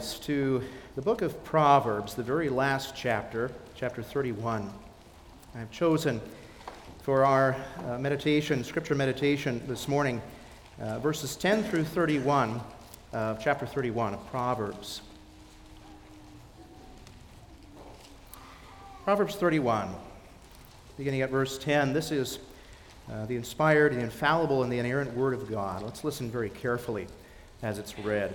Bibles to the book of Proverbs, the very last chapter, chapter 31. I've chosen for our uh, meditation, scripture meditation this morning, uh, verses 10 through 31 of chapter 31 of Proverbs. Proverbs 31, beginning at verse 10. This is uh, the inspired, the infallible, and the inerrant Word of God. Let's listen very carefully as it's read.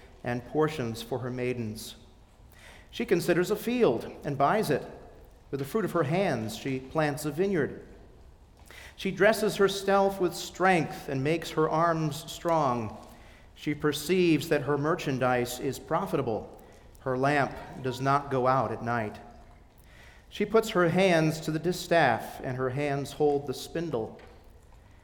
and portions for her maidens. She considers a field and buys it. With the fruit of her hands, she plants a vineyard. She dresses herself with strength and makes her arms strong. She perceives that her merchandise is profitable. Her lamp does not go out at night. She puts her hands to the distaff, and her hands hold the spindle.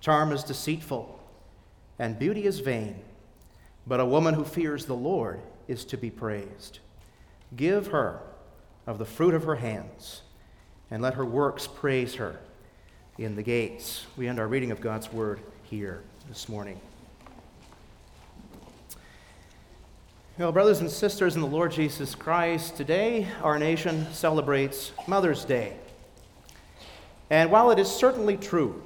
Charm is deceitful, and beauty is vain, but a woman who fears the Lord is to be praised. Give her of the fruit of her hands, and let her works praise her in the gates. We end our reading of God's word here this morning. Well, brothers and sisters in the Lord Jesus Christ, today our nation celebrates Mother's Day. And while it is certainly true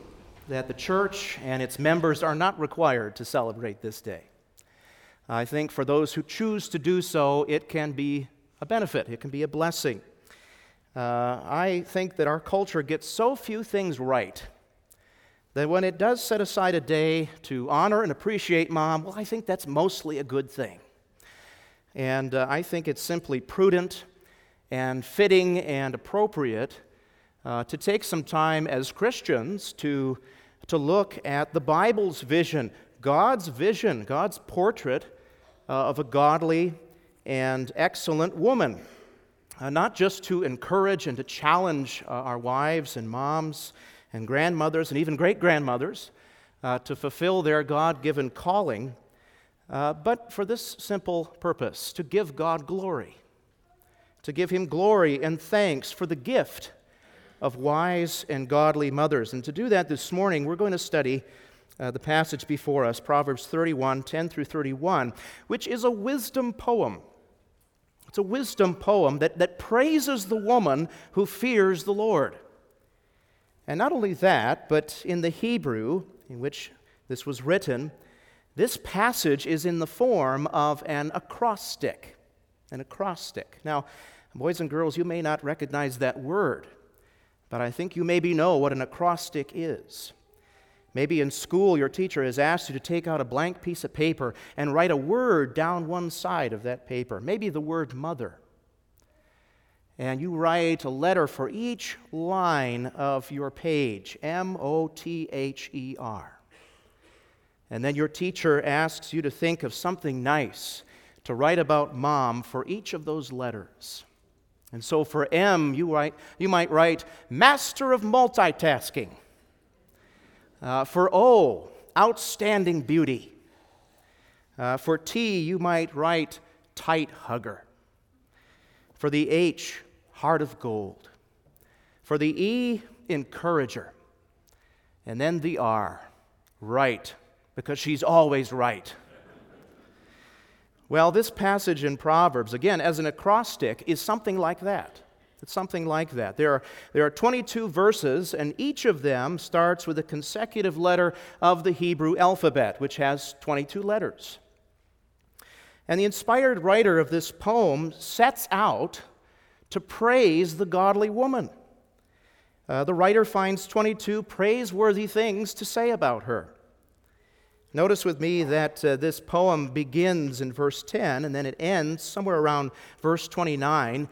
that the church and its members are not required to celebrate this day. I think for those who choose to do so, it can be a benefit, it can be a blessing. Uh, I think that our culture gets so few things right that when it does set aside a day to honor and appreciate mom, well, I think that's mostly a good thing. And uh, I think it's simply prudent and fitting and appropriate uh, to take some time as Christians to, to look at the Bible's vision, God's vision, God's portrait uh, of a godly and excellent woman. Uh, not just to encourage and to challenge uh, our wives and moms and grandmothers and even great grandmothers uh, to fulfill their God given calling, uh, but for this simple purpose to give God glory, to give Him glory and thanks for the gift of wise and godly mothers. And to do that this morning, we're going to study uh, the passage before us, Proverbs 31 10 through 31, which is a wisdom poem. It's a wisdom poem that, that praises the woman who fears the Lord. And not only that, but in the Hebrew in which this was written, this passage is in the form of an acrostic. An acrostic. Now, boys and girls, you may not recognize that word but I think you maybe know what an acrostic is. Maybe in school, your teacher has asked you to take out a blank piece of paper and write a word down one side of that paper, maybe the word mother. And you write a letter for each line of your page M O T H E R. And then your teacher asks you to think of something nice to write about mom for each of those letters. And so for M, you, write, you might write Master of Multitasking. Uh, for O, Outstanding Beauty. Uh, for T, you might write tight hugger. For the H, heart of gold. For the E, encourager. And then the R, right, because she's always right. Well, this passage in Proverbs, again, as an acrostic, is something like that. It's something like that. There are, there are 22 verses, and each of them starts with a consecutive letter of the Hebrew alphabet, which has 22 letters. And the inspired writer of this poem sets out to praise the godly woman. Uh, the writer finds 22 praiseworthy things to say about her. Notice with me that uh, this poem begins in verse 10 and then it ends somewhere around verse 29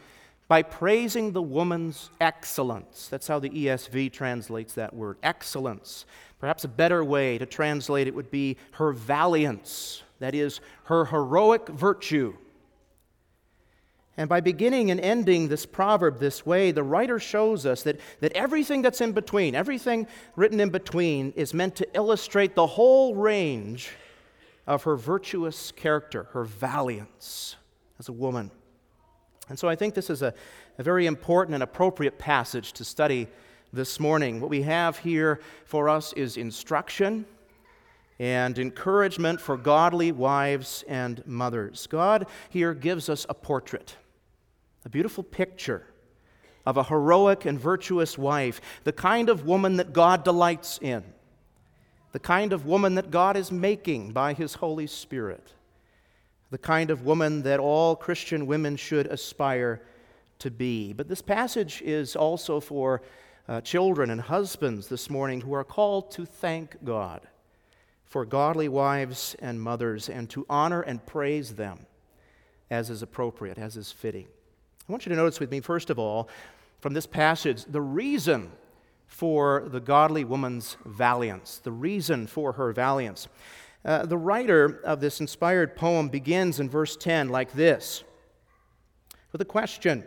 by praising the woman's excellence. That's how the ESV translates that word, excellence. Perhaps a better way to translate it would be her valiance, that is, her heroic virtue. And by beginning and ending this proverb this way, the writer shows us that, that everything that's in between, everything written in between, is meant to illustrate the whole range of her virtuous character, her valiance as a woman. And so I think this is a, a very important and appropriate passage to study this morning. What we have here for us is instruction and encouragement for godly wives and mothers. God here gives us a portrait a beautiful picture of a heroic and virtuous wife, the kind of woman that God delights in, the kind of woman that God is making by His Holy Spirit, the kind of woman that all Christian women should aspire to be. But this passage is also for uh, children and husbands this morning who are called to thank God for godly wives and mothers and to honor and praise them as is appropriate, as is fitting. I want you to notice with me, first of all, from this passage, the reason for the godly woman's valiance, the reason for her valiance. Uh, the writer of this inspired poem begins in verse 10 like this with a question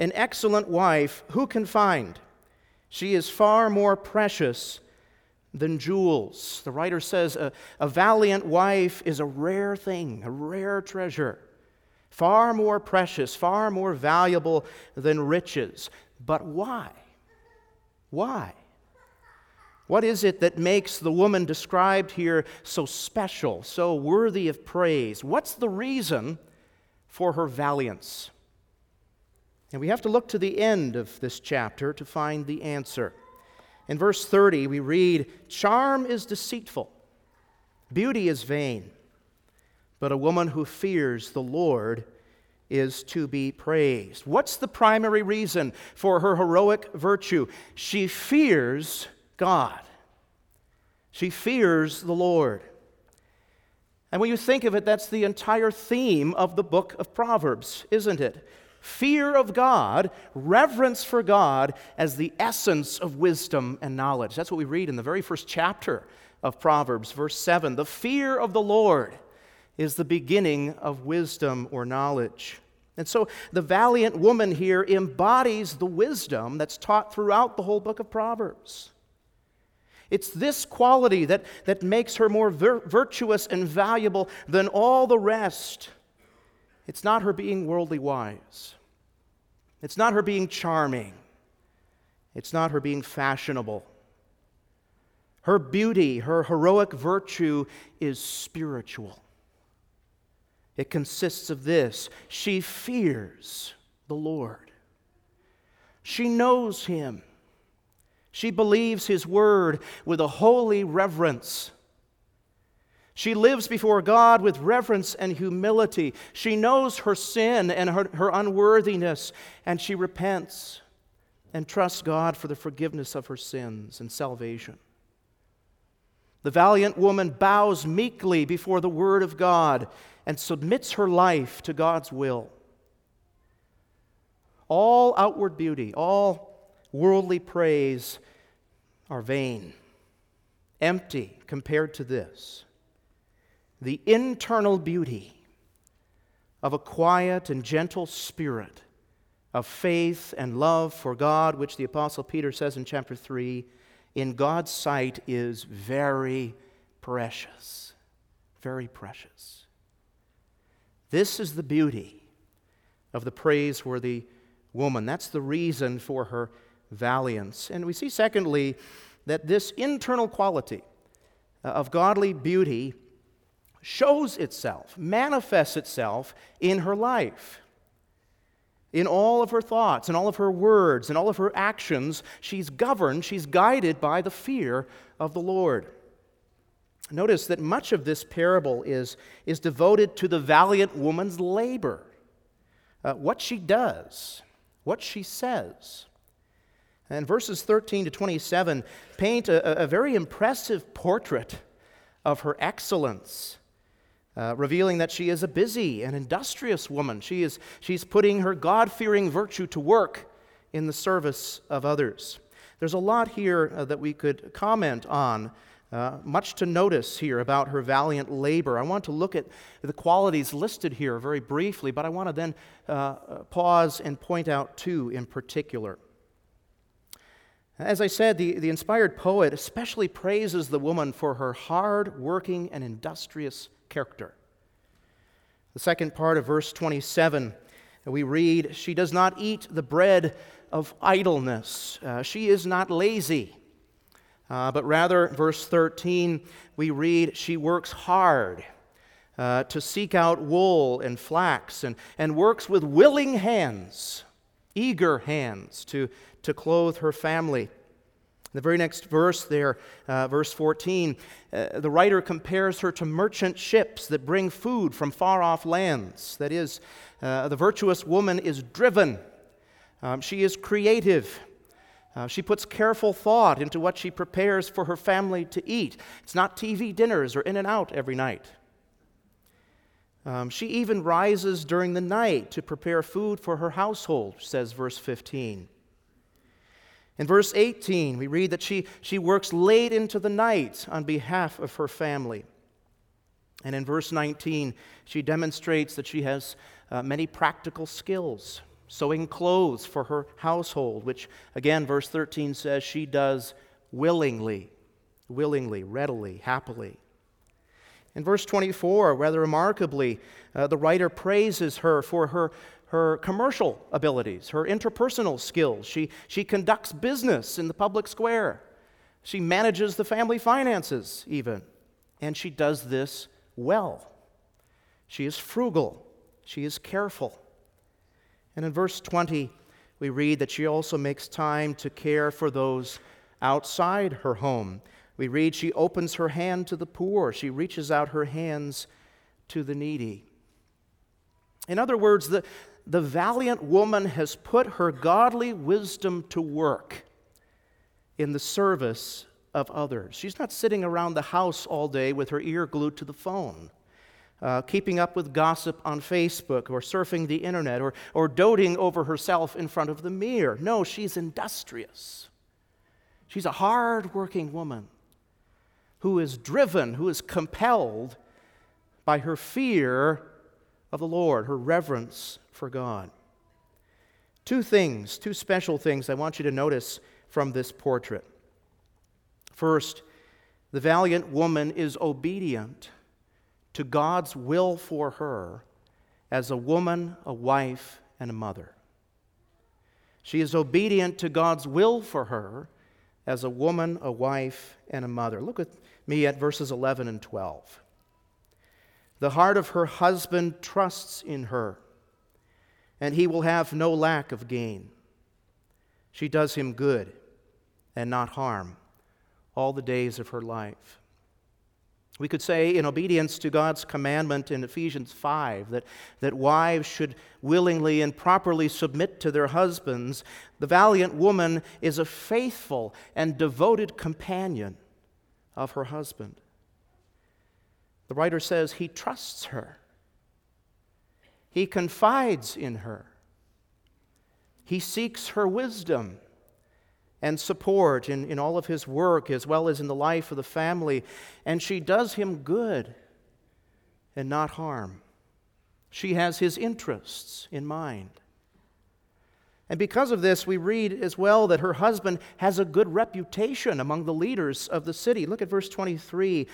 An excellent wife, who can find? She is far more precious than jewels. The writer says a, a valiant wife is a rare thing, a rare treasure far more precious, far more valuable than riches. But why? Why? What is it that makes the woman described here so special, so worthy of praise? What's the reason for her valiance? And we have to look to the end of this chapter to find the answer. In verse 30, we read Charm is deceitful, beauty is vain. But a woman who fears the Lord is to be praised. What's the primary reason for her heroic virtue? She fears God, she fears the Lord. And when you think of it, that's the entire theme of the book of Proverbs, isn't it? Fear of God, reverence for God as the essence of wisdom and knowledge. That's what we read in the very first chapter of Proverbs, verse 7. The fear of the Lord is the beginning of wisdom or knowledge. And so the valiant woman here embodies the wisdom that's taught throughout the whole book of Proverbs. It's this quality that, that makes her more vir- virtuous and valuable than all the rest. It's not her being worldly wise, it's not her being charming, it's not her being fashionable. Her beauty, her heroic virtue is spiritual. It consists of this she fears the Lord, she knows Him, she believes His word with a holy reverence. She lives before God with reverence and humility. She knows her sin and her, her unworthiness, and she repents and trusts God for the forgiveness of her sins and salvation. The valiant woman bows meekly before the Word of God and submits her life to God's will. All outward beauty, all worldly praise are vain, empty compared to this. The internal beauty of a quiet and gentle spirit of faith and love for God, which the Apostle Peter says in chapter 3, in God's sight is very precious very precious. This is the beauty of the praiseworthy woman. That's the reason for her valiance. And we see, secondly, that this internal quality of godly beauty shows itself, manifests itself in her life. In all of her thoughts, in all of her words, in all of her actions, she's governed, she's guided by the fear of the Lord. Notice that much of this parable is, is devoted to the valiant woman's labor, uh, what she does, what she says. And verses 13 to 27 paint a, a very impressive portrait of her excellence, uh, revealing that she is a busy and industrious woman. She is, she's putting her God fearing virtue to work in the service of others. There's a lot here uh, that we could comment on. Uh, much to notice here about her valiant labor. I want to look at the qualities listed here very briefly, but I want to then uh, pause and point out two in particular. As I said, the, the inspired poet especially praises the woman for her hard working and industrious character. The second part of verse 27, we read, She does not eat the bread of idleness. Uh, she is not lazy. Uh, but rather, verse 13, we read, She works hard uh, to seek out wool and flax and, and works with willing hands, eager hands to, to clothe her family. The very next verse there, uh, verse 14, uh, the writer compares her to merchant ships that bring food from far off lands. That is, uh, the virtuous woman is driven, um, she is creative. Uh, she puts careful thought into what she prepares for her family to eat. It's not TV dinners or in and out every night. Um, she even rises during the night to prepare food for her household, says verse 15. In verse 18, we read that she, she works late into the night on behalf of her family. And in verse 19, she demonstrates that she has uh, many practical skills, sewing clothes for her household, which, again, verse 13 says she does willingly, willingly, readily, happily. In verse 24, rather remarkably, uh, the writer praises her for her her commercial abilities, her interpersonal skills. She, she conducts business in the public square. She manages the family finances, even. And she does this well. She is frugal. She is careful. And in verse 20, we read that she also makes time to care for those outside her home. We read she opens her hand to the poor, she reaches out her hands to the needy. In other words, the, the valiant woman has put her godly wisdom to work in the service of others. She's not sitting around the house all day with her ear glued to the phone, uh, keeping up with gossip on Facebook or surfing the internet or, or doting over herself in front of the mirror. No, she's industrious. She's a hard working woman who is driven, who is compelled by her fear of the Lord, her reverence for God. Two things, two special things I want you to notice from this portrait. First, the valiant woman is obedient to God's will for her as a woman, a wife, and a mother. She is obedient to God's will for her as a woman, a wife, and a mother. Look at me at verses 11 and 12. The heart of her husband trusts in her and he will have no lack of gain. She does him good and not harm all the days of her life. We could say, in obedience to God's commandment in Ephesians 5, that, that wives should willingly and properly submit to their husbands, the valiant woman is a faithful and devoted companion of her husband. The writer says he trusts her. He confides in her. He seeks her wisdom and support in, in all of his work as well as in the life of the family, and she does him good and not harm. She has his interests in mind. And because of this, we read as well that her husband has a good reputation among the leaders of the city. Look at verse 23.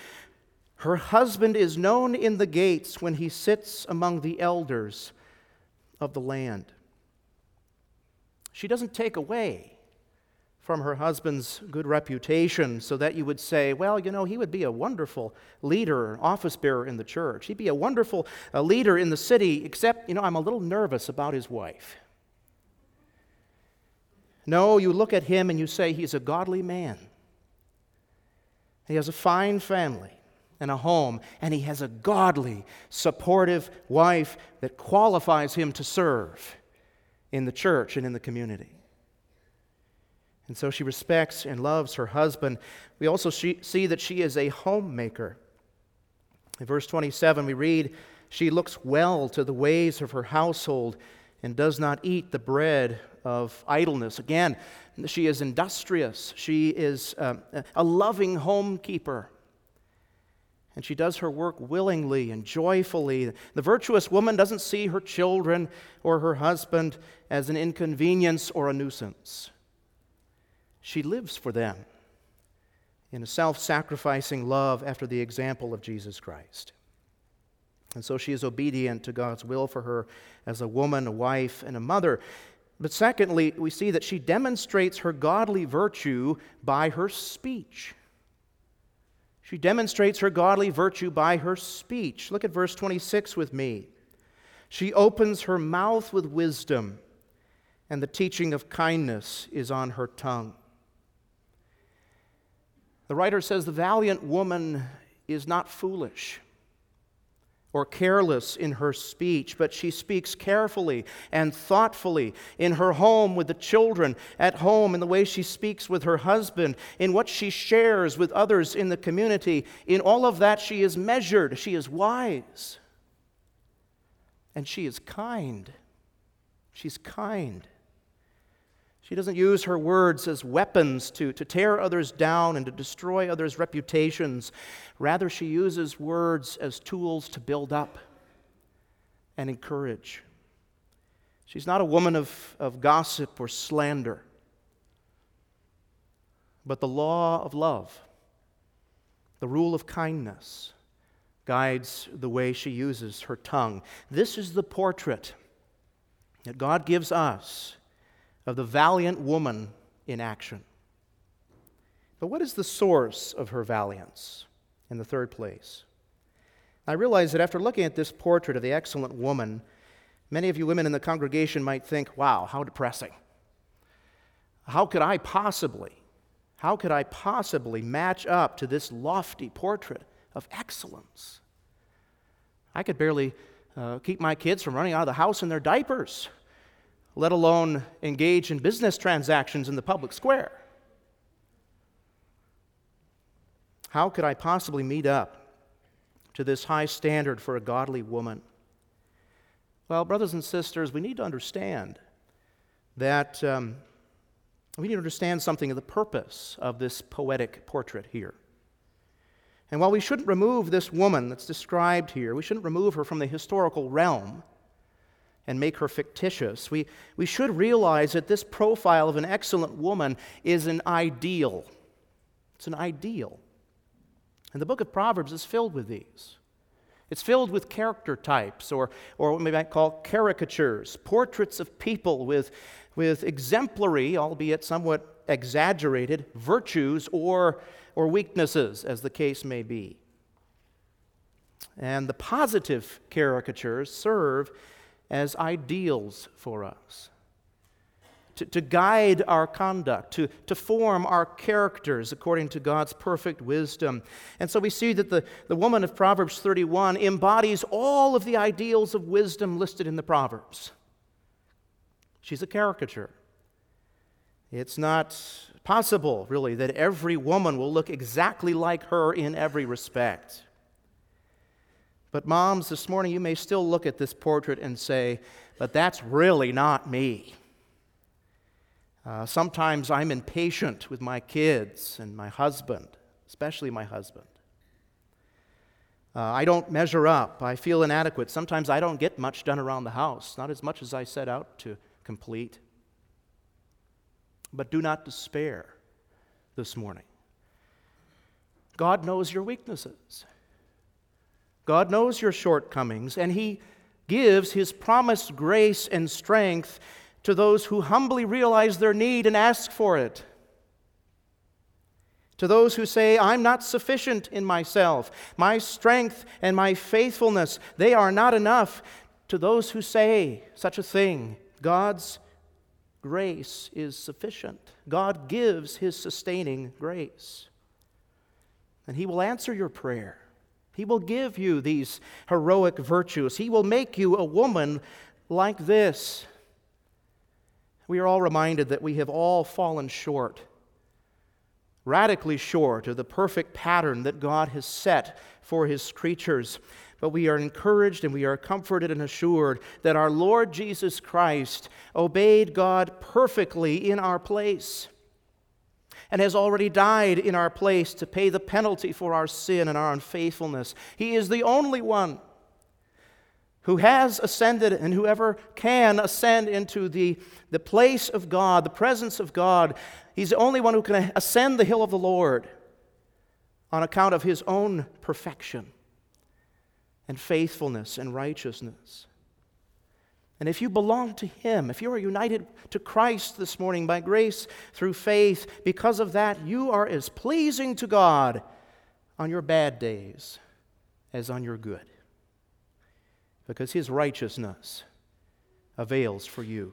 Her husband is known in the gates when he sits among the elders of the land. She doesn't take away from her husband's good reputation so that you would say, well, you know, he would be a wonderful leader, office bearer in the church. He'd be a wonderful uh, leader in the city, except, you know, I'm a little nervous about his wife. No, you look at him and you say, he's a godly man. He has a fine family and a home, and he has a godly, supportive wife that qualifies him to serve in the church and in the community. And so she respects and loves her husband. We also see that she is a homemaker. In verse 27, we read, She looks well to the ways of her household and does not eat the bread of idleness. Again, she is industrious. She is uh, a loving homekeeper. And she does her work willingly and joyfully. The virtuous woman doesn't see her children or her husband as an inconvenience or a nuisance. She lives for them in a self sacrificing love after the example of Jesus Christ. And so she is obedient to God's will for her as a woman, a wife, and a mother. But secondly, we see that she demonstrates her godly virtue by her speech. She demonstrates her godly virtue by her speech. Look at verse 26 with me. She opens her mouth with wisdom, and the teaching of kindness is on her tongue. The writer says the valiant woman is not foolish or careless in her speech, but she speaks carefully and thoughtfully in her home with the children, at home, in the way she speaks with her husband, in what she shares with others in the community. In all of that, she is measured, she is wise, and she is kind. She's kind. She doesn't use her words as weapons to, to tear others down and to destroy others' reputations. Rather, she uses words as tools to build up and encourage. She's not a woman of, of gossip or slander, but the law of love, the rule of kindness, guides the way she uses her tongue. This is the portrait that God gives us of the valiant woman in action. But what is the source of her valiance in the third place? I realize that after looking at this portrait of the excellent woman, many of you women in the congregation might think, wow, how depressing. How could I possibly, how could I possibly match up to this lofty portrait of excellence? I could barely uh, keep my kids from running out of the house in their diapers let alone engage in business transactions in the public square. How could I possibly meet up to this high standard for a godly woman? Well, brothers and sisters, we need to understand that um, we need to understand something of the purpose of this poetic portrait here. And while we shouldn't remove this woman that's described here, we shouldn't remove her from the historical realm and make her fictitious. We, we should realize that this profile of an excellent woman is an ideal. It's an ideal. And the book of Proverbs is filled with these. It's filled with character types, or, or what we might call caricatures, portraits of people with, with exemplary, albeit somewhat exaggerated, virtues or, or weaknesses, as the case may be. And the positive caricatures serve as ideals for us, to, to guide our conduct, to, to form our characters according to God's perfect wisdom. And so we see that the, the woman of Proverbs 31 embodies all of the ideals of wisdom listed in the Proverbs. She's a caricature. It's not possible, really, that every woman will look exactly like her in every respect. But, moms, this morning you may still look at this portrait and say, but that's really not me. Uh, sometimes I'm impatient with my kids and my husband, especially my husband. Uh, I don't measure up. I feel inadequate. Sometimes I don't get much done around the house, not as much as I set out to complete. But do not despair this morning. God knows your weaknesses. God knows your shortcomings, and He gives His promised grace and strength to those who humbly realize their need and ask for it. To those who say, I'm not sufficient in myself, my strength and my faithfulness, they are not enough. To those who say such a thing, God's grace is sufficient. God gives His sustaining grace. And He will answer your prayer. He will give you these heroic virtues. He will make you a woman like this. We are all reminded that we have all fallen short, radically short of the perfect pattern that God has set for His creatures. But we are encouraged and we are comforted and assured that our Lord Jesus Christ obeyed God perfectly in our place and has already died in our place to pay the penalty for our sin and our unfaithfulness. He is the only one who has ascended and whoever can ascend into the, the place of God, the presence of God. He's the only one who can ascend the hill of the Lord on account of his own perfection and faithfulness and righteousness. And if you belong to Him, if you are united to Christ this morning by grace through faith, because of that, you are as pleasing to God on your bad days as on your good. Because His righteousness avails for you.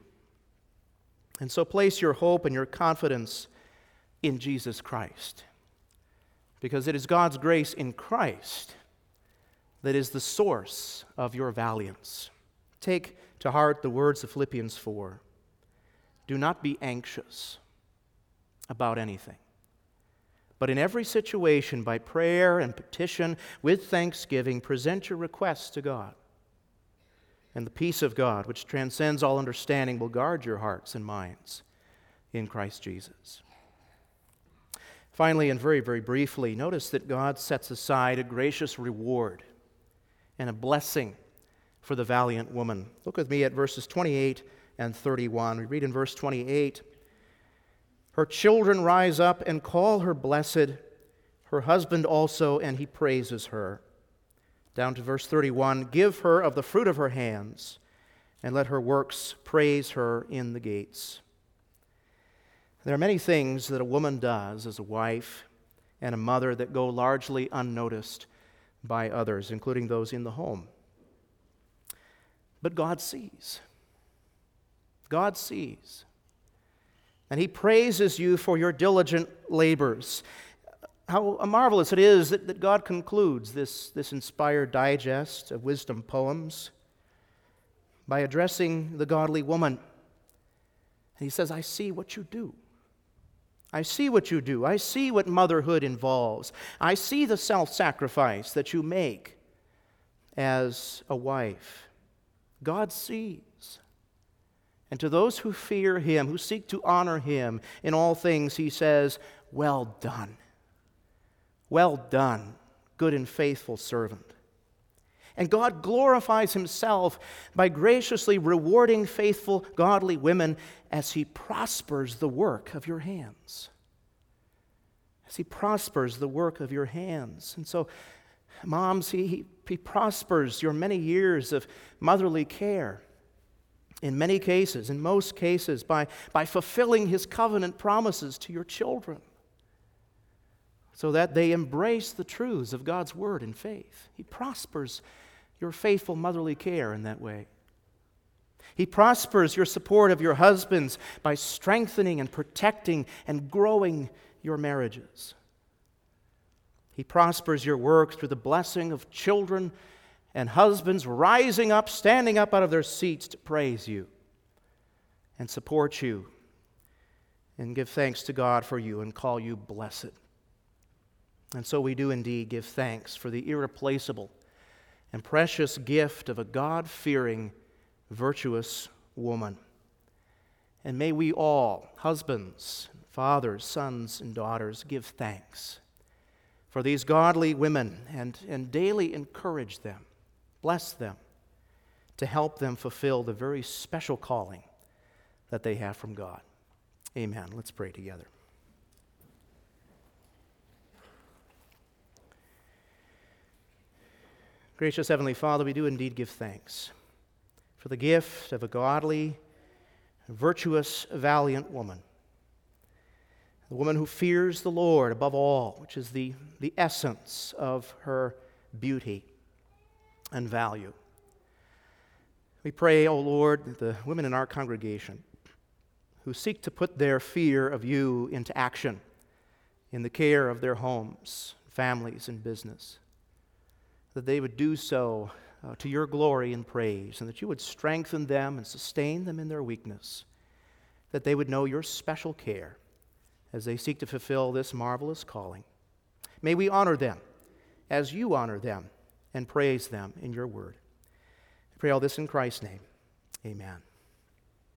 And so place your hope and your confidence in Jesus Christ. Because it is God's grace in Christ that is the source of your valiance. Take to heart the words of Philippians 4 Do not be anxious about anything. But in every situation, by prayer and petition, with thanksgiving, present your requests to God. And the peace of God, which transcends all understanding, will guard your hearts and minds in Christ Jesus. Finally, and very, very briefly, notice that God sets aside a gracious reward and a blessing for the valiant woman. Look with me at verses 28 and 31. We read in verse 28 Her children rise up and call her blessed, her husband also, and he praises her. Down to verse 31 Give her of the fruit of her hands, and let her works praise her in the gates. There are many things that a woman does as a wife and a mother that go largely unnoticed by others, including those in the home. But God sees. God sees. And He praises you for your diligent labors. How marvelous it is that, that God concludes this, this inspired digest of wisdom poems by addressing the godly woman. And He says, I see what you do. I see what you do. I see what motherhood involves. I see the self sacrifice that you make as a wife. God sees. And to those who fear him, who seek to honor him in all things, he says, Well done. Well done, good and faithful servant. And God glorifies himself by graciously rewarding faithful, godly women as he prospers the work of your hands. As he prospers the work of your hands. And so, moms, he, he prospers your many years of motherly care. In many cases, in most cases, by, by fulfilling his covenant promises to your children so that they embrace the truths of God's word in faith. He prospers your faithful motherly care in that way. He prospers your support of your husbands by strengthening and protecting and growing your marriages. He prospers your work through the blessing of children and husbands rising up, standing up out of their seats to praise you and support you and give thanks to God for you and call you blessed. And so we do indeed give thanks for the irreplaceable and precious gift of a God fearing, virtuous woman. And may we all, husbands, fathers, sons, and daughters, give thanks for these godly women and, and daily encourage them Bless them to help them fulfill the very special calling that they have from God. Amen. Let's pray together. Gracious Heavenly Father, we do indeed give thanks for the gift of a godly, virtuous, valiant woman. The woman who fears the Lord above all, which is the, the essence of her beauty and value. We pray, O oh Lord, the women in our congregation who seek to put their fear of you into action in the care of their homes, families, and business, that they would do so uh, to your glory and praise, and that you would strengthen them and sustain them in their weakness, that they would know your special care as they seek to fulfill this marvelous calling. May we honor them as you honor them and praise them in your word. I pray all this in Christ's name. Amen.